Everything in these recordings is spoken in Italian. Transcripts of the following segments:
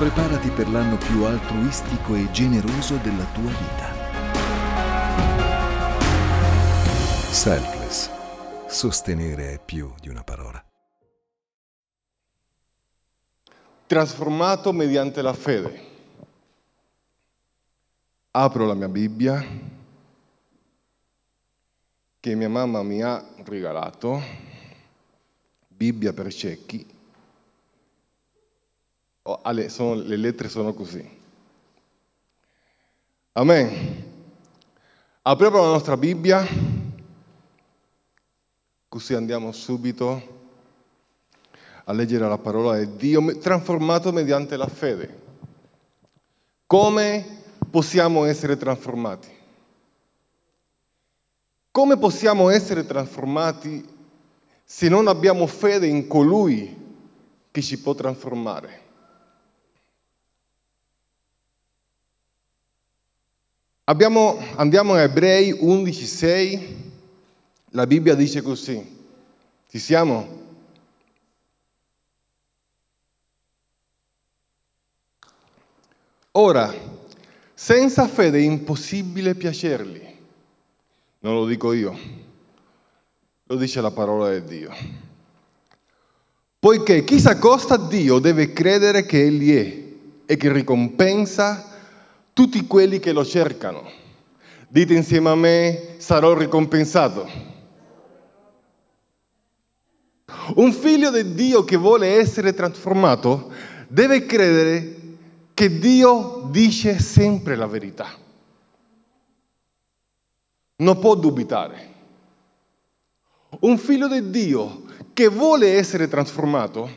Preparati per l'anno più altruistico e generoso della tua vita. Selfless. Sostenere è più di una parola. Trasformato mediante la fede. Apro la mia Bibbia che mia mamma mi ha regalato, Bibbia per ciechi. Oh, sono, le lettere sono così. Amen. Apriamo la nostra Bibbia, così andiamo subito a leggere la parola di Dio, trasformato mediante la fede. Come possiamo essere trasformati? Come possiamo essere trasformati se non abbiamo fede in colui che ci può trasformare? Abbiamo, andiamo a Ebrei 11:6, la Bibbia dice così. Ci siamo? Ora, senza fede è impossibile piacergli. Non lo dico io, lo dice la parola di Dio. Poiché chi si accosta a Dio deve credere che Egli è e che ricompensa tutti quelli che lo cercano. Dite insieme a me, sarò ricompensato. Un figlio di Dio che vuole essere trasformato deve credere che Dio dice sempre la verità non può dubitare. Un figlio di Dio che vuole essere trasformato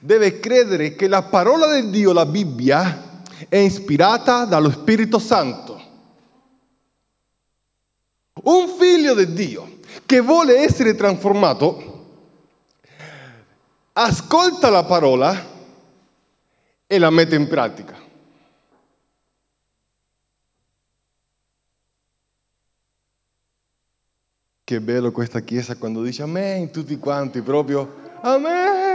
deve credere che la parola di Dio, la Bibbia, è ispirata dallo Spirito Santo. Un figlio di Dio che vuole essere trasformato ascolta la parola e la mette in pratica. Che bello questa chiesa quando dice amen tutti quanti, proprio amen.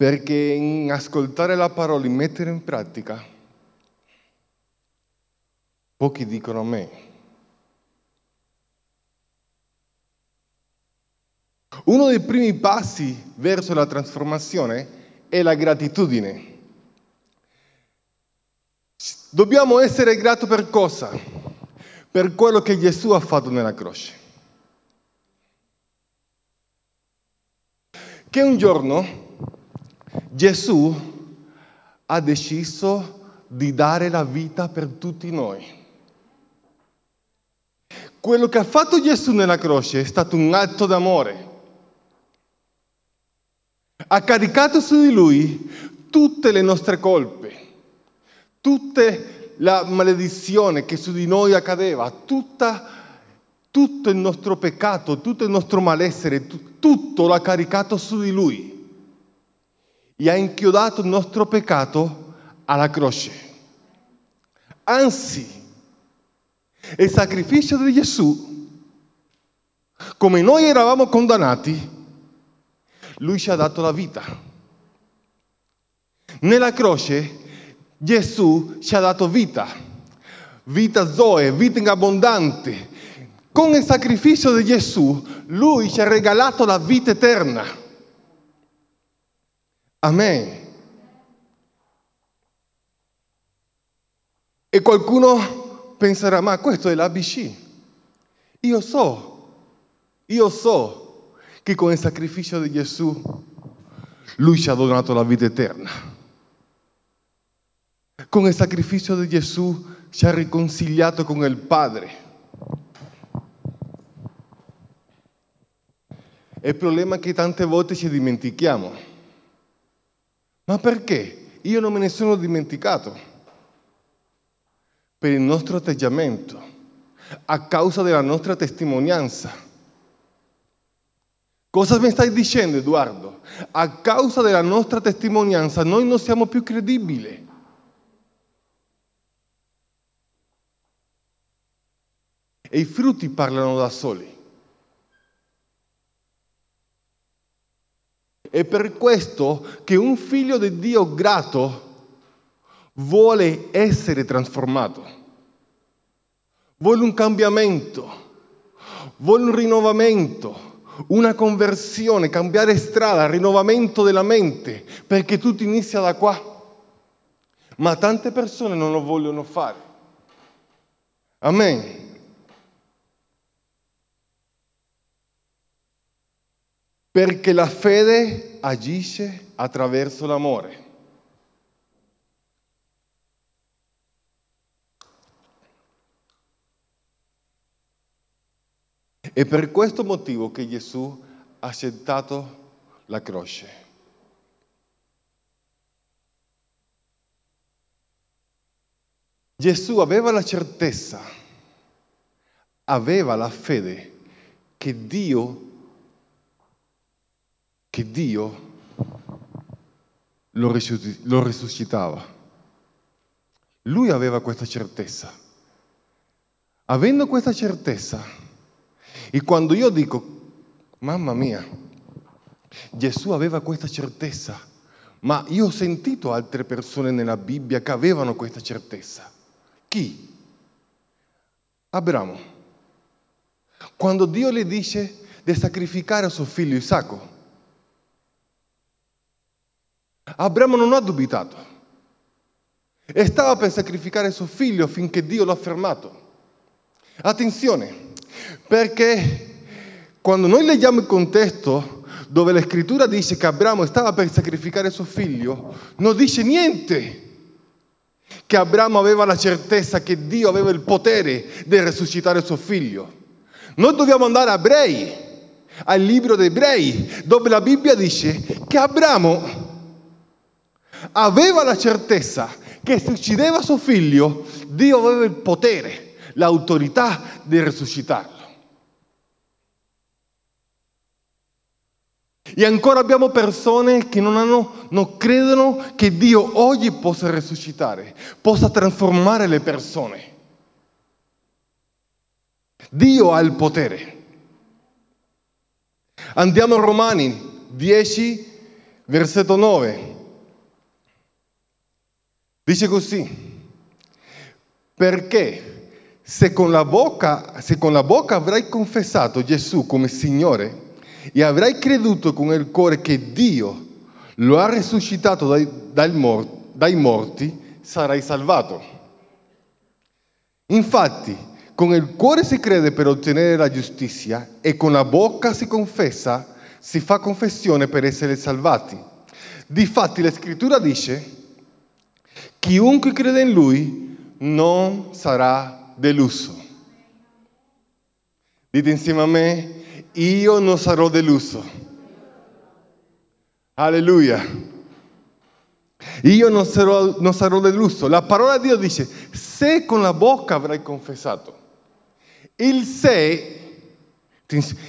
Perché in ascoltare la parola, in mettere in pratica, pochi dicono amen. Uno dei primi passi verso la trasformazione è la gratitudine. Dobbiamo essere grati per cosa? per quello che Gesù ha fatto nella croce. Che un giorno Gesù ha deciso di dare la vita per tutti noi. Quello che ha fatto Gesù nella croce è stato un atto d'amore. Ha caricato su di lui tutte le nostre colpe, tutte la maledizione che su di noi accadeva, tutta, tutto il nostro peccato, tutto il nostro malessere, tutto l'ha caricato su di lui e ha inchiodato il nostro peccato alla croce. Anzi, il sacrificio di Gesù, come noi eravamo condannati, lui ci ha dato la vita. Nella croce Gesù ci ha dato vita, vita Zoe, vita in abbondante. Con il sacrificio di Gesù, Lui ci ha regalato la vita eterna. Amen. E qualcuno penserà, ma questo è l'ABC. Io so, io so che con il sacrificio di Gesù Lui ci ha donato la vita eterna. Con il sacrificio di Gesù ci ha riconciliato con il Padre. Il problema è che tante volte ci dimentichiamo. Ma perché? Io non me ne sono dimenticato. Per il nostro atteggiamento, a causa della nostra testimonianza. Cosa mi stai dicendo, Edoardo? A causa della nostra testimonianza noi non siamo più credibili. e i frutti parlano da soli. È per questo che un figlio di Dio grato vuole essere trasformato, vuole un cambiamento, vuole un rinnovamento, una conversione, cambiare strada, rinnovamento della mente, perché tutto inizia da qua. Ma tante persone non lo vogliono fare. Amen. Perché la fede agisce attraverso l'amore. È per questo motivo che Gesù ha accettato la croce. Gesù aveva la certezza, aveva la fede che Dio, che Dio lo risuscitava. Lui aveva questa certezza. Avendo questa certezza, e quando io dico, mamma mia, Gesù aveva questa certezza, ma io ho sentito altre persone nella Bibbia che avevano questa certezza. Chi? Abramo. Quando Dio le dice di sacrificare suo figlio Isacco, Abramo non ha dubitato e stava per sacrificare suo figlio finché Dio l'ha fermato. Attenzione, perché quando noi leggiamo il contesto dove la scrittura dice che Abramo stava per sacrificare suo figlio, non dice niente che Abramo aveva la certezza che Dio aveva il potere di risuscitare suo figlio. Noi dobbiamo andare a Ebrei, al libro dei Ebrei, dove la Bibbia dice che Abramo aveva la certezza che se uccideva suo figlio, Dio aveva il potere, l'autorità di risuscitarlo. E ancora abbiamo persone che non, hanno, non credono che Dio oggi possa risuscitare, possa trasformare le persone. Dio ha il potere. Andiamo a Romani 10, versetto 9. Dice così, perché se con la bocca, se con la bocca avrai confessato Gesù come Signore, e avrai creduto con il cuore che Dio lo ha risuscitato dai, dai, mor- dai morti, sarai salvato. Infatti, con il cuore si crede per ottenere la giustizia e con la bocca si confessa, si fa confessione per essere salvati. Difatti la scrittura dice, chiunque crede in lui non sarà deluso. Dite insieme a me, io non sarò deluso. Alleluia. Io non sarò, non sarò deluso. La parola di Dio dice, se con la bocca avrai confessato. Il se,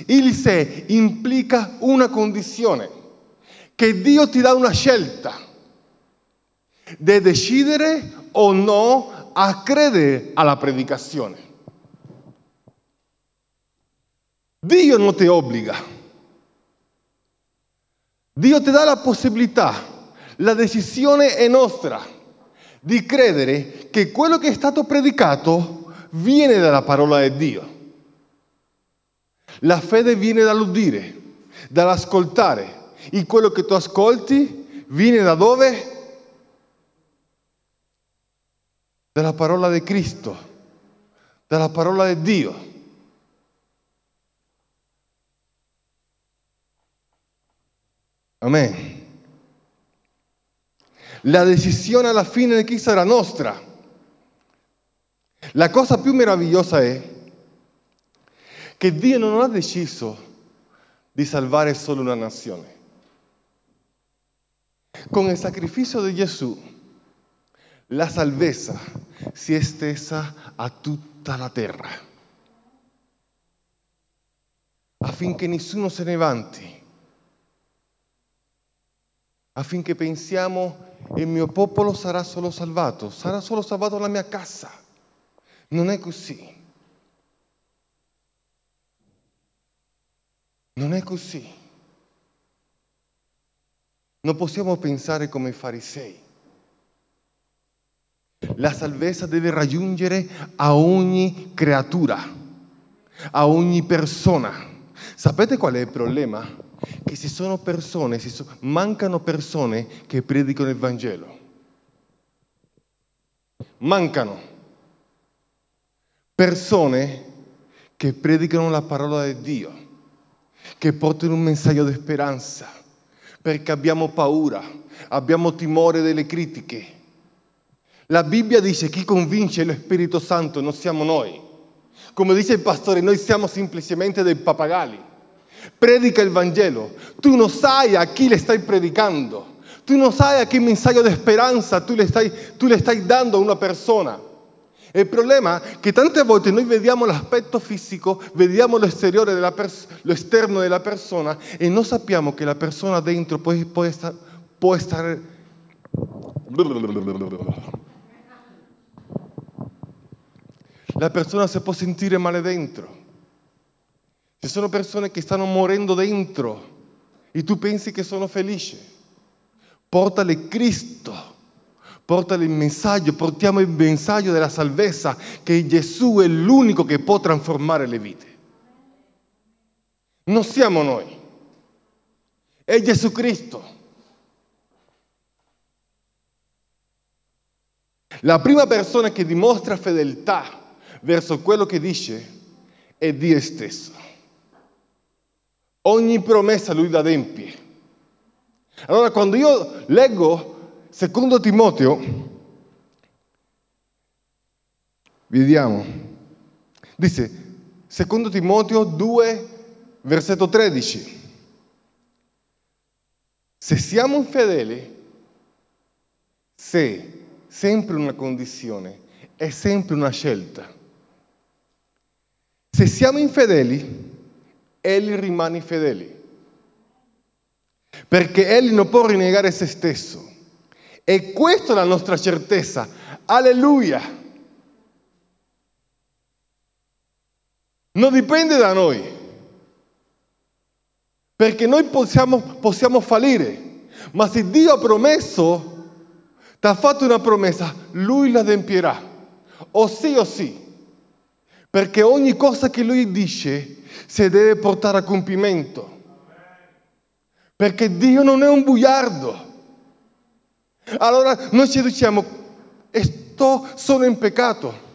il se implica una condizione, che Dio ti dà una scelta di decidere o no a credere alla predicazione. Dio non ti obbliga. Dio ti dà la possibilità, la decisione è nostra di credere che quello che è stato predicato viene dalla parola di Dio. La fede viene dall'udire, dall'ascoltare. E quello che tu ascolti viene da dove? Dalla parola di Cristo, dalla parola di Dio. Amen. La decisione alla fine di chi sarà nostra. La cosa più meravigliosa è che Dio non ha deciso di salvare solo una nazione. Con il sacrificio di Gesù, la salvezza si è estesa a tutta la terra, affinché nessuno se ne vanti affinché pensiamo il mio popolo sarà solo salvato, sarà solo salvato la mia casa. Non è così. Non è così. Non possiamo pensare come i farisei. La salvezza deve raggiungere a ogni creatura, a ogni persona. Sapete qual è il problema? Che ci sono persone, ci sono, mancano persone che predicano il Vangelo. Mancano persone che predicano la parola di Dio, che portano un messaggio di speranza, perché abbiamo paura, abbiamo timore delle critiche. La Bibbia dice chi convince lo Spirito Santo non siamo noi. Come dice il pastore, noi siamo semplicemente dei pappagalli. Predica il Vangelo. Tu non sai a chi le stai predicando. Tu non sai a che messaggio di speranza tu le stai, tu le dando a una persona. Il problema è che tante volte noi vediamo l'aspetto fisico, vediamo l'esteriore della pers- l'esterno della persona e non sappiamo che la persona dentro può, può. La persona si può sentire male dentro. Ci sono persone che stanno morendo dentro e tu pensi che sono felici. Portale Cristo, portale il messaggio, portiamo il messaggio della salvezza, che Gesù è l'unico che può trasformare le vite. Non siamo noi, è Gesù Cristo. La prima persona che dimostra fedeltà verso quello che dice è Dio stesso. Ogni promessa lui la adempie. Allora quando io leggo secondo Timoteo, vediamo, dice secondo Timoteo 2, versetto 13, se siamo infedeli, se sempre una condizione, è sempre una scelta. Se siamo infedeli, Egli rimane fedele. Perché Egli non può rinnegare se stesso. E questa è la nostra certezza. Alleluia. Non dipende da noi. Perché noi possiamo, possiamo fallire. Ma se Dio ha promesso, ti ha fatto una promessa, Lui la adempierà. O sì o sì. Perché ogni cosa che Lui dice si deve portare a compimento. Perché Dio non è un buiardo. Allora noi ci diciamo, sto, sono in peccato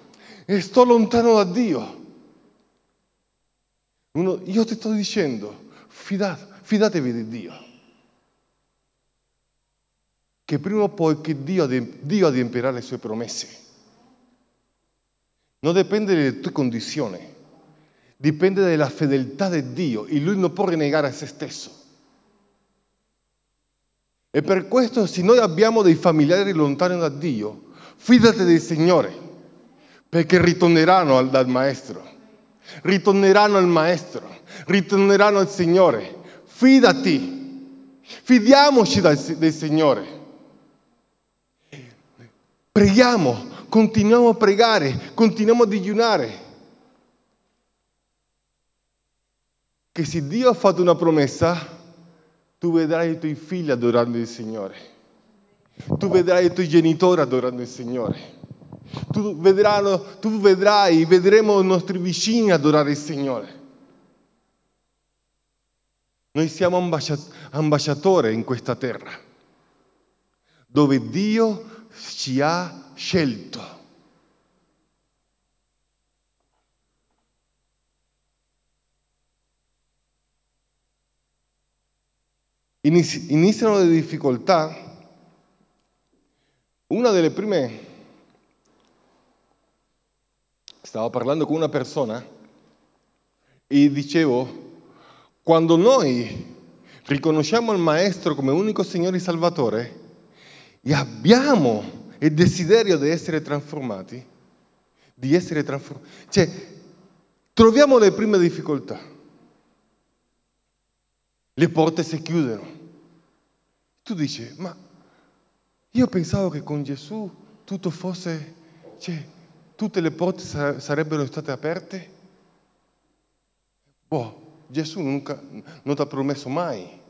e sto lontano da Dio. Uno, io ti sto dicendo, fidate, fidatevi di Dio. Che prima o poi che Dio, Dio adempirà le sue promesse. Non dipende dalle tue condizioni dipende dalla fedeltà di Dio e lui non può rinnegare a se stesso. E per questo se noi abbiamo dei familiari lontani da Dio, fidate del Signore, perché ritorneranno dal Maestro, ritorneranno al Maestro, ritorneranno al Signore. Fidati, fidiamoci del Signore. Preghiamo, continuiamo a pregare, continuiamo a digiunare. che se Dio ha fatto una promessa, tu vedrai i tuoi figli adorando il Signore. Tu vedrai i tuoi genitori adorando il Signore. Tu, vedranno, tu vedrai, vedremo i nostri vicini adorare il Signore. Noi siamo ambasciatori in questa terra, dove Dio ci ha scelto. iniziano le difficoltà, una delle prime, stavo parlando con una persona e dicevo, quando noi riconosciamo il Maestro come unico Signore e Salvatore e abbiamo il desiderio di essere trasformati, di essere trasformati, cioè troviamo le prime difficoltà. Le porte si chiudono. Tu dici, ma io pensavo che con Gesù tutto fosse, cioè, tutte le porte sarebbero state aperte. Boh, Gesù nunca, non ti ha promesso mai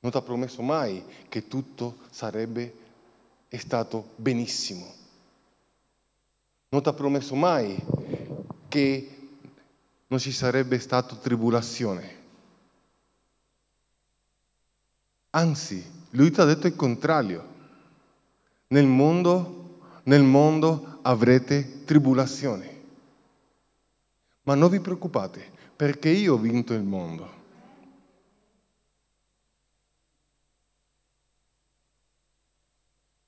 non ti ha promesso mai che tutto sarebbe stato benissimo. Non ti ha promesso mai che non ci sarebbe stata tribolazione. Anzi, lui ti ha detto il contrario. Nel mondo, nel mondo avrete tribolazione. Ma non vi preoccupate, perché io ho vinto il mondo.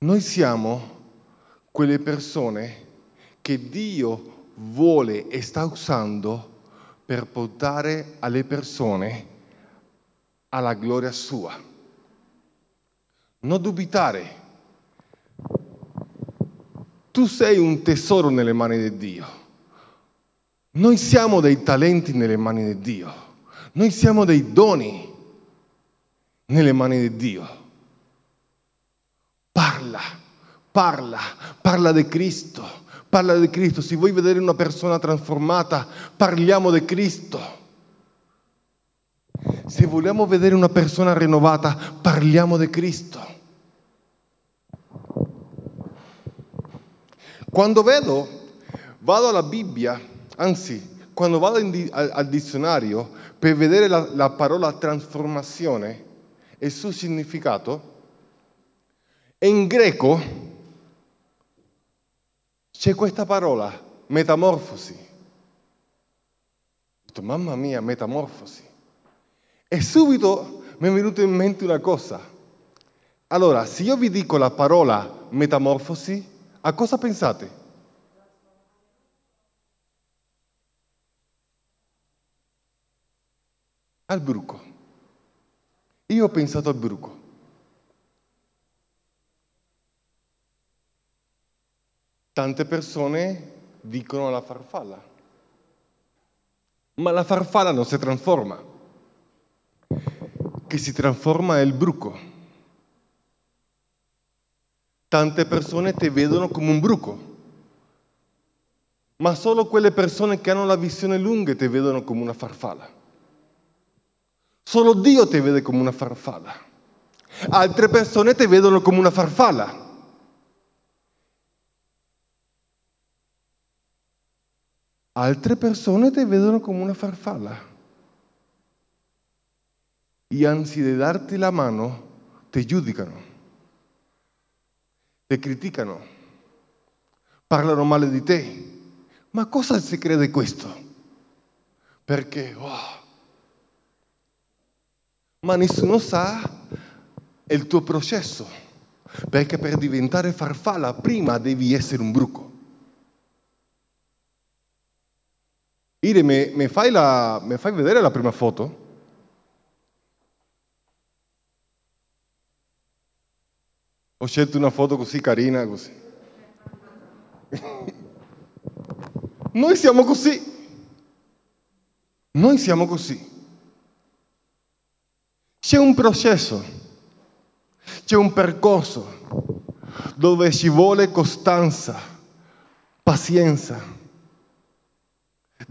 Noi siamo quelle persone che Dio vuole e sta usando per portare alle persone alla gloria sua. Non dubitare. Tu sei un tesoro nelle mani di Dio. Noi siamo dei talenti nelle mani di Dio. Noi siamo dei doni nelle mani di Dio. Parla, parla, parla di Cristo parla di Cristo. Se vuoi vedere una persona trasformata, parliamo di Cristo. Se vogliamo vedere una persona rinnovata, parliamo di Cristo. Quando vedo, vado alla Bibbia, anzi, quando vado in, al, al, dizionario per vedere la, la parola trasformazione e il suo significato, in greco c'è questa parola, metamorfosi. Mamma mia, metamorfosi. E subito mi è venuta in mente una cosa. Allora, se io vi dico la parola metamorfosi, a cosa pensate? Al bruco. Io ho pensato al bruco. Tante persone dicono la farfalla, ma la farfalla non si trasforma. Che si trasforma è il bruco. Tante persone ti vedono come un bruco, ma solo quelle persone che hanno la visione lunga ti vedono come una farfalla. Solo Dio ti vede come una farfalla. Altre persone ti vedono come una farfalla. Altre persone ti vedono come una farfalla. E anziché darti la mano, ti giudicano, ti criticano, parlano male di te. Ma cosa si crede questo? Perché, oh, ma nessuno sa il tuo processo, perché per diventare farfalla prima devi essere un bruco. Ire, mi, mi, fai la, mi fai vedere la prima foto? Ho scelto una foto così carina, così. Noi siamo così. Noi siamo così. C'è un processo, c'è un percorso dove ci vuole costanza, pazienza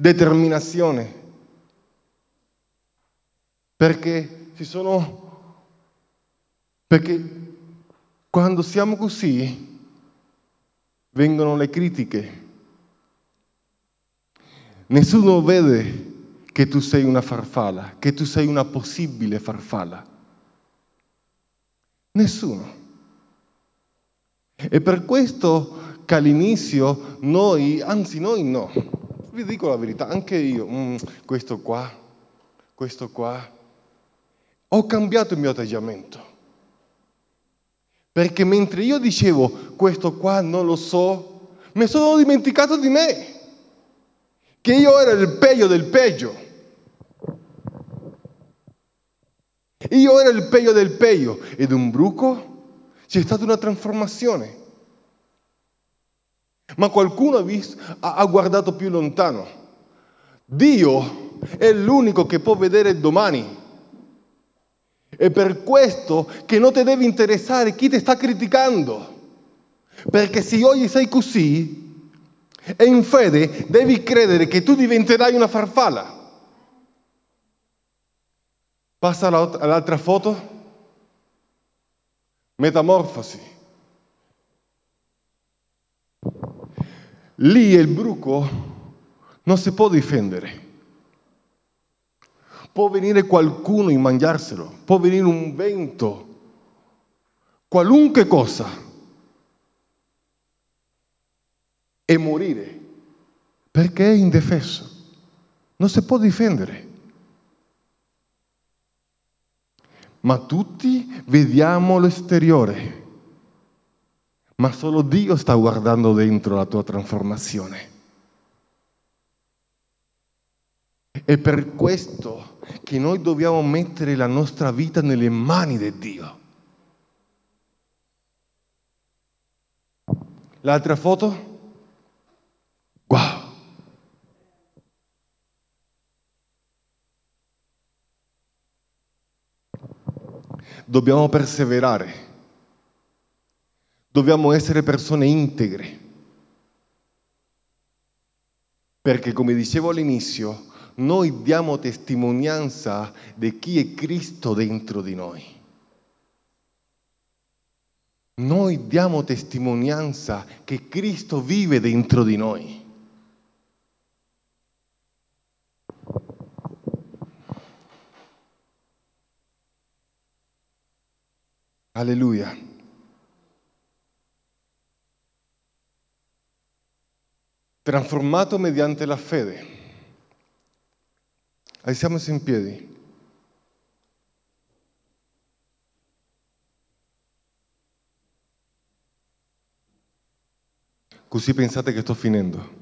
determinazione, perché ci sono, perché quando siamo così vengono le critiche. Nessuno vede che tu sei una farfalla, che tu sei una possibile farfalla. Nessuno. E per questo che all'inizio noi, anzi noi no, vi dico la verità, anche io, mm, questo qua, questo qua, ho cambiato il mio atteggiamento. Perché mentre io dicevo questo qua non lo so, mi sono dimenticato di me, che io ero il peggio del peggio. Io ero il peggio del peggio ed un bruco c'è stata una trasformazione. Ma qualcuno ha, visto, ha guardato più lontano. Dio è l'unico che può vedere domani. È per questo che non ti deve interessare chi ti sta criticando. Perché se oggi sei così e in fede devi credere che tu diventerai una farfalla. Passa all'altra foto. metamorfosi. Lì il bruco non si può difendere. Può venire qualcuno e mangiarselo, può venire un vento, qualunque cosa, e morire, perché è indefeso, non si può difendere. Ma tutti vediamo l'esteriore, ma solo Dio sta guardando dentro la tua trasformazione. È per questo che noi dobbiamo mettere la nostra vita nelle mani di Dio. L'altra foto? Wow! Dobbiamo perseverare. Dobbiamo essere persone integre. Perché come dicevo all'inizio, noi diamo testimonianza di chi è Cristo dentro di noi. Noi diamo testimonianza che Cristo vive dentro di noi. Alleluia. Trasformato mediante la fede. Alziamoci in piedi. Così pensate che sto finendo.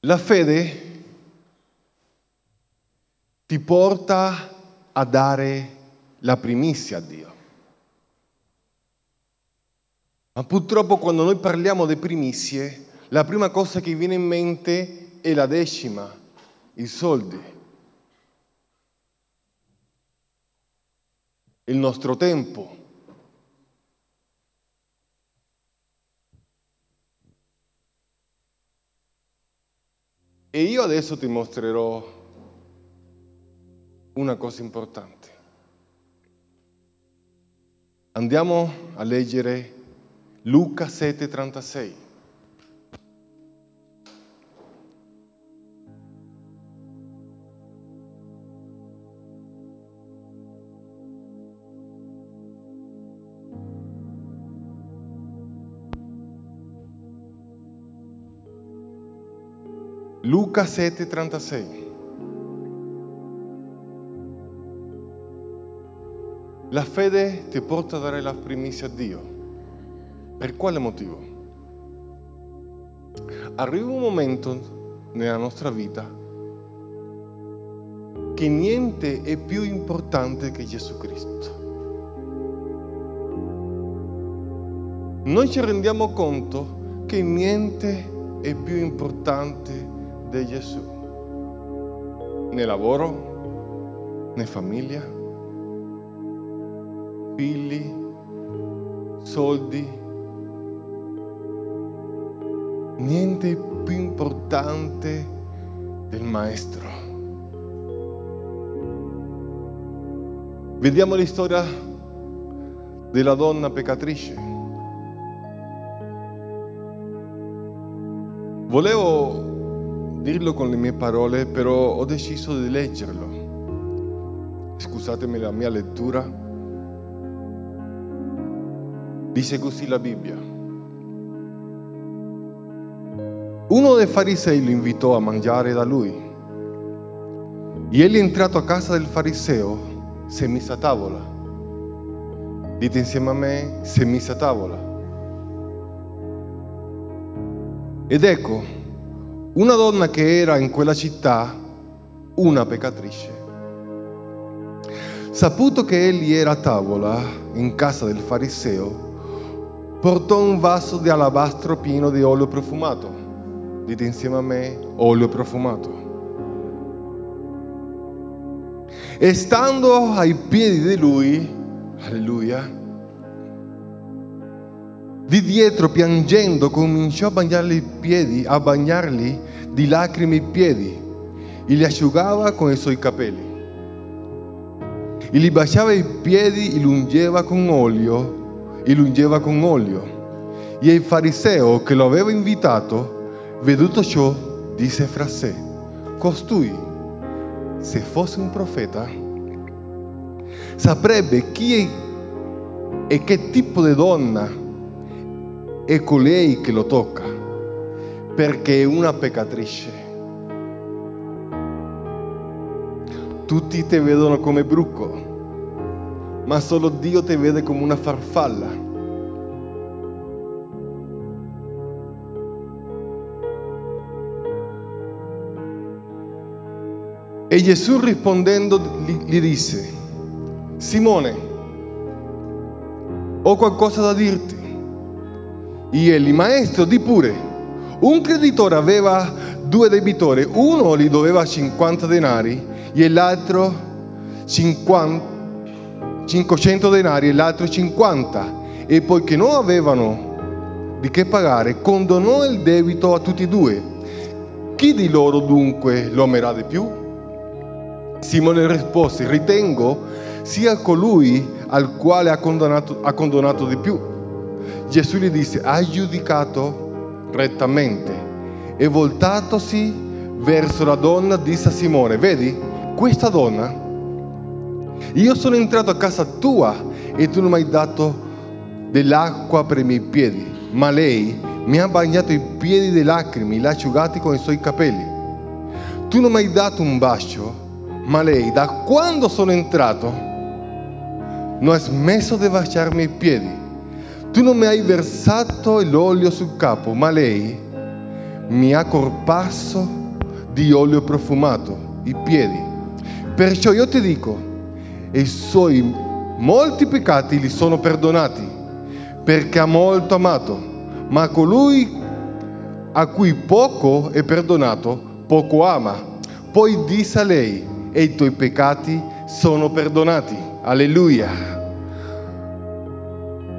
La fede ti porta a dare la primizia a Dio. Ma purtroppo quando noi parliamo di primizie, la prima cosa che viene in mente è la decima, i soldi, il nostro tempo. E io adesso ti mostrerò una cosa importante. Andiamo a leggere Luca 7:36. Luca 7:36. La fede ti porta a dare la primizia a Dio. Per quale motivo? Arriva un momento nella nostra vita che niente è più importante che Gesù Cristo. Noi ci rendiamo conto che niente è più importante di Gesù. Né lavoro, né famiglia, figli, soldi. Niente più importante del Maestro. Vediamo la storia della donna peccatrice. Volevo dirlo con le mie parole, però ho deciso di leggerlo. Scusatemi la mia lettura. Dice così la Bibbia. Uno dei farisei lo invitò a mangiare da lui. E egli entrato a casa del fariseo si è messo a tavola. Dite insieme a me, si è messo a tavola. Ed ecco, una donna che era in quella città, una peccatrice, saputo che egli era a tavola in casa del fariseo, portò un vaso di alabastro pieno di olio profumato. Dite insieme a me, olio profumato. E stando ai piedi di lui, alleluia, di dietro piangendo cominciò a bagnargli i piedi, a bagnargli di lacrime i piedi e li asciugava con i suoi capelli. E gli baciava i piedi e li ungeva con olio, e li ungeva con olio. E il fariseo che lo aveva invitato, veduto ciò, disse fra sé, costui, se fosse un profeta, saprebbe chi è e che tipo di donna è colei che lo tocca, perché è una peccatrice. Tutti ti vedono come bruco, ma solo Dio ti vede come una farfalla. E Gesù rispondendo gli disse, Simone, ho qualcosa da dirti. E egli, maestro, di pure. Un creditore aveva due debitori, uno gli doveva 50 denari e l'altro 50, 500 denari e l'altro 50. E poiché non avevano di che pagare, condonò il debito a tutti e due. Chi di loro dunque lo amerà di più? Simone rispose, ritengo sia colui al quale ha condannato, ha condonato di più. Gesù gli disse, ha giudicato rettamente. E voltatosi verso la donna disse a Simone, vedi, questa donna, io sono entrato a casa tua e tu non mi hai dato dell'acqua per i miei piedi, ma lei mi ha bagnato i piedi di lacrime, li ha asciugati con i suoi capelli. Tu non mi hai dato un bacio, ma lei da quando sono entrato non ha smesso di baciarmi i piedi. Tu non mi hai versato l'olio sul capo, ma lei mi ha corpasso di olio profumato i piedi. Perciò io ti dico, i suoi molti peccati gli sono perdonati, perché ha molto amato, ma colui a cui poco è perdonato, poco ama. Poi disse a lei, e i tuoi peccati sono perdonati. Alleluia.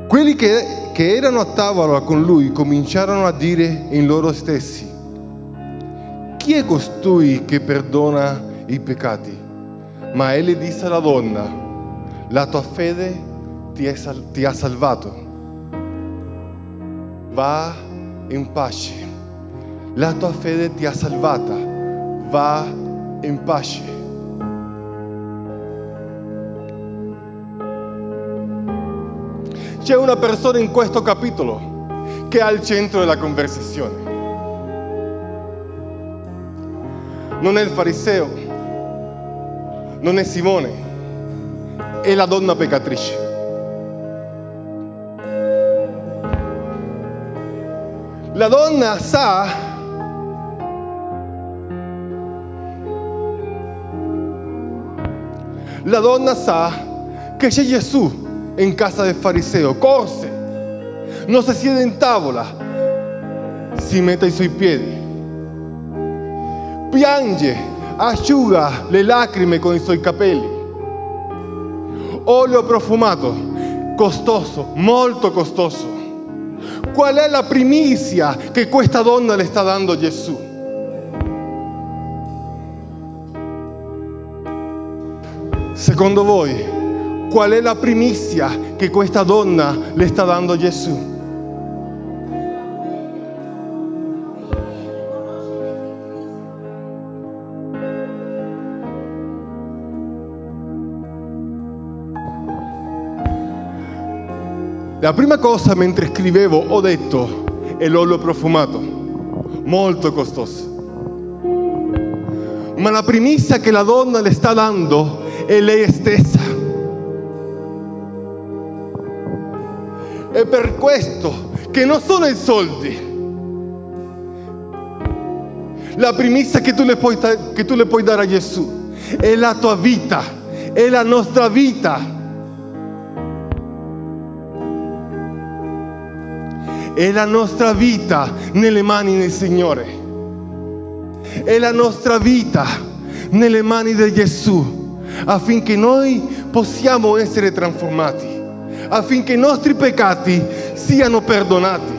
Quelli che, che erano a tavola con lui cominciarono a dire in loro stessi, chi è costui che perdona i peccati? Ma egli disse alla donna, la tua fede ti, ti ha salvato. Va in pace. La tua fede ti ha salvata. Va in pace. C'è una persona in questo capitolo che è al centro della conversazione. Non è il fariseo, non è Simone, è la donna peccatrice. La donna sa la donna sa che c'è Gesù in casa del fariseo, corse, non si siede in tavola, si mette ai suoi piedi, piange, asciuga le lacrime con i suoi capelli, olio profumato, costoso, molto costoso. Qual è la primizia che questa donna le sta dando Gesù? Secondo voi, qual è la primizia che questa donna le sta dando Gesù. La prima cosa mentre scrivevo ho detto è l'olio profumato, molto costoso. Ma la primizia che la donna le sta dando è lei stessa. È per questo che non sono i soldi. La primizia che tu, le puoi, che tu le puoi dare a Gesù è la tua vita, è la nostra vita. È la nostra vita nelle mani del Signore. È la nostra vita nelle mani di Gesù affinché noi possiamo essere trasformati affinché i nostri peccati siano perdonati,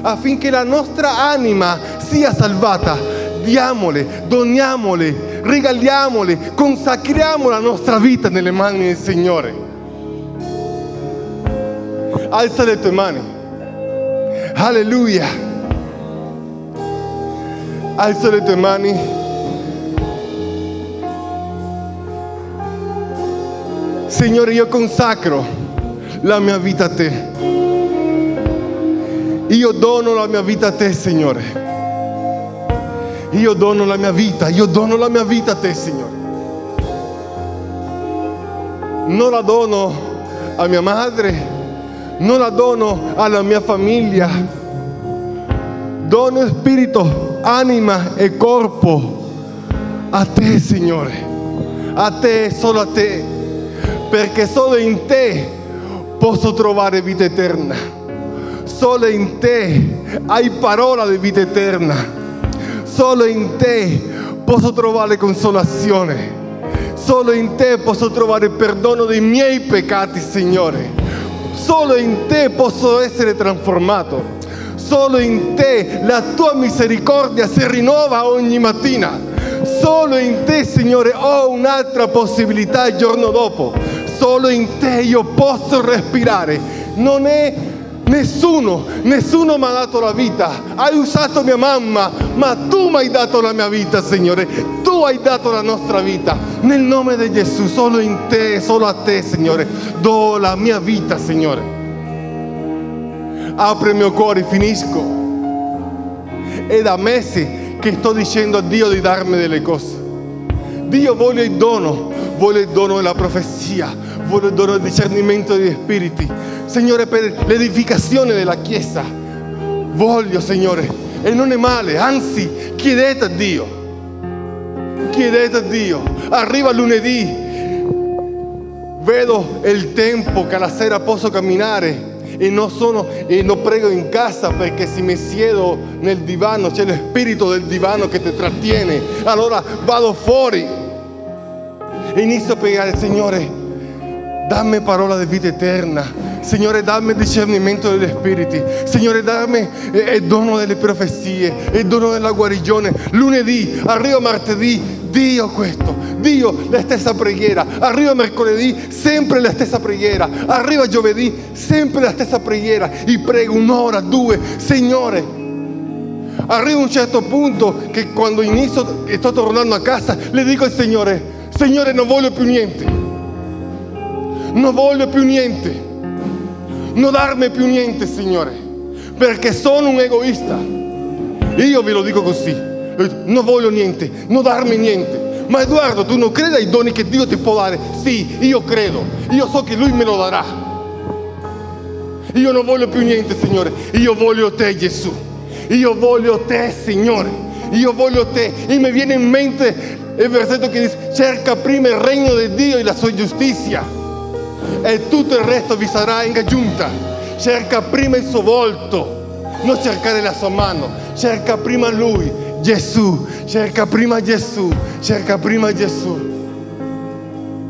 affinché la nostra anima sia salvata diamole, doniamole, regaliamole, consacriamo la nostra vita nelle mani del Signore. Alza le tue mani. Alleluia. Alza le tue mani. Signore, io consacro la mia vita a te. Io dono la mia vita a te, Signore. Io dono la mia vita, io dono la mia vita a te, Signore. Non la dono a mia madre, non la dono alla mia famiglia. Dono spirito, anima e corpo a te, Signore. A te, solo a te. Perché solo in te posso trovare vita eterna. Solo in te hai parola di vita eterna. Solo in te posso trovare consolazione. Solo in te posso trovare perdono dei miei peccati, Signore. Solo in te posso essere trasformato. Solo in te la tua misericordia si rinnova ogni mattina. Solo in te, Signore, ho un'altra possibilità il giorno dopo. Solo in te io posso respirare. Non è Nessuno, nessuno mi ha dato la vita. Hai usato mia mamma, ma tu mi hai dato la mia vita, Signore. Hai dato la nostra vita. Nel nome di Gesù, solo in te, solo a te, Signore, do la mia vita, Signore. Apri il mio cuore, finisco. È da mesi che sto dicendo a Dio di darmi delle cose. Dio voglio il dono, voglio il dono della profezia, voglio il dono del discernimento degli spiriti Signore, per l'edificazione della Chiesa. Voglio, Signore, e non è male, anzi, chiedete a Dio. Chiedete a Dio. Arriva lunedì, vedo il tempo che alla sera posso camminare e non, sono, e non prego in casa perché se mi siedo nel divano c'è lo spirito del divano che ti trattiene. Allora vado fuori e inizio a pregare, Signore, dammi parola di vita eterna Signore, dammi discernimento degli spiriti. Signore, dammi eh, il dono delle profezie, il dono della guarigione. Lunedì, arriva martedì, Dio questo. Dio la stessa preghiera. Arriva mercoledì, sempre la stessa preghiera. Arriva giovedì, sempre la stessa preghiera. E prego un'ora, due. Signore, arriva un certo punto che quando inizio e sto tornando a casa, le dico al Signore, Signore non voglio più niente. Non voglio più niente non darmi più niente, Signore, perché sono un egoista. Io ve lo dico così, non voglio niente, non darmi niente. Ma Edoardo, tu non credi ai doni che Dio ti può dare? Sì, io credo, io so che Lui me lo darà. Io non voglio più niente, Signore, io voglio te, Gesù. Io voglio te, Signore. Io voglio te. E mi viene in mente il versetto che dice, cerca prima il regno di Dio e la sua giustizia e tutto il resto vi sarà in aggiunta. Cerca prima il suo volto, non cercare la sua mano, cerca prima lui, Gesù, cerca prima Gesù, cerca prima Gesù.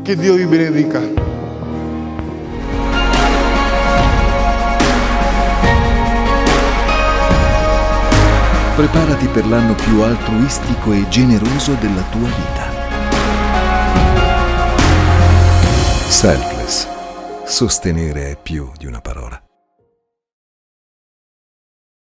Che Dio vi benedica. Preparati per l'anno più altruistico e generoso della tua vita. Selfless. Sostenere è più di una parola.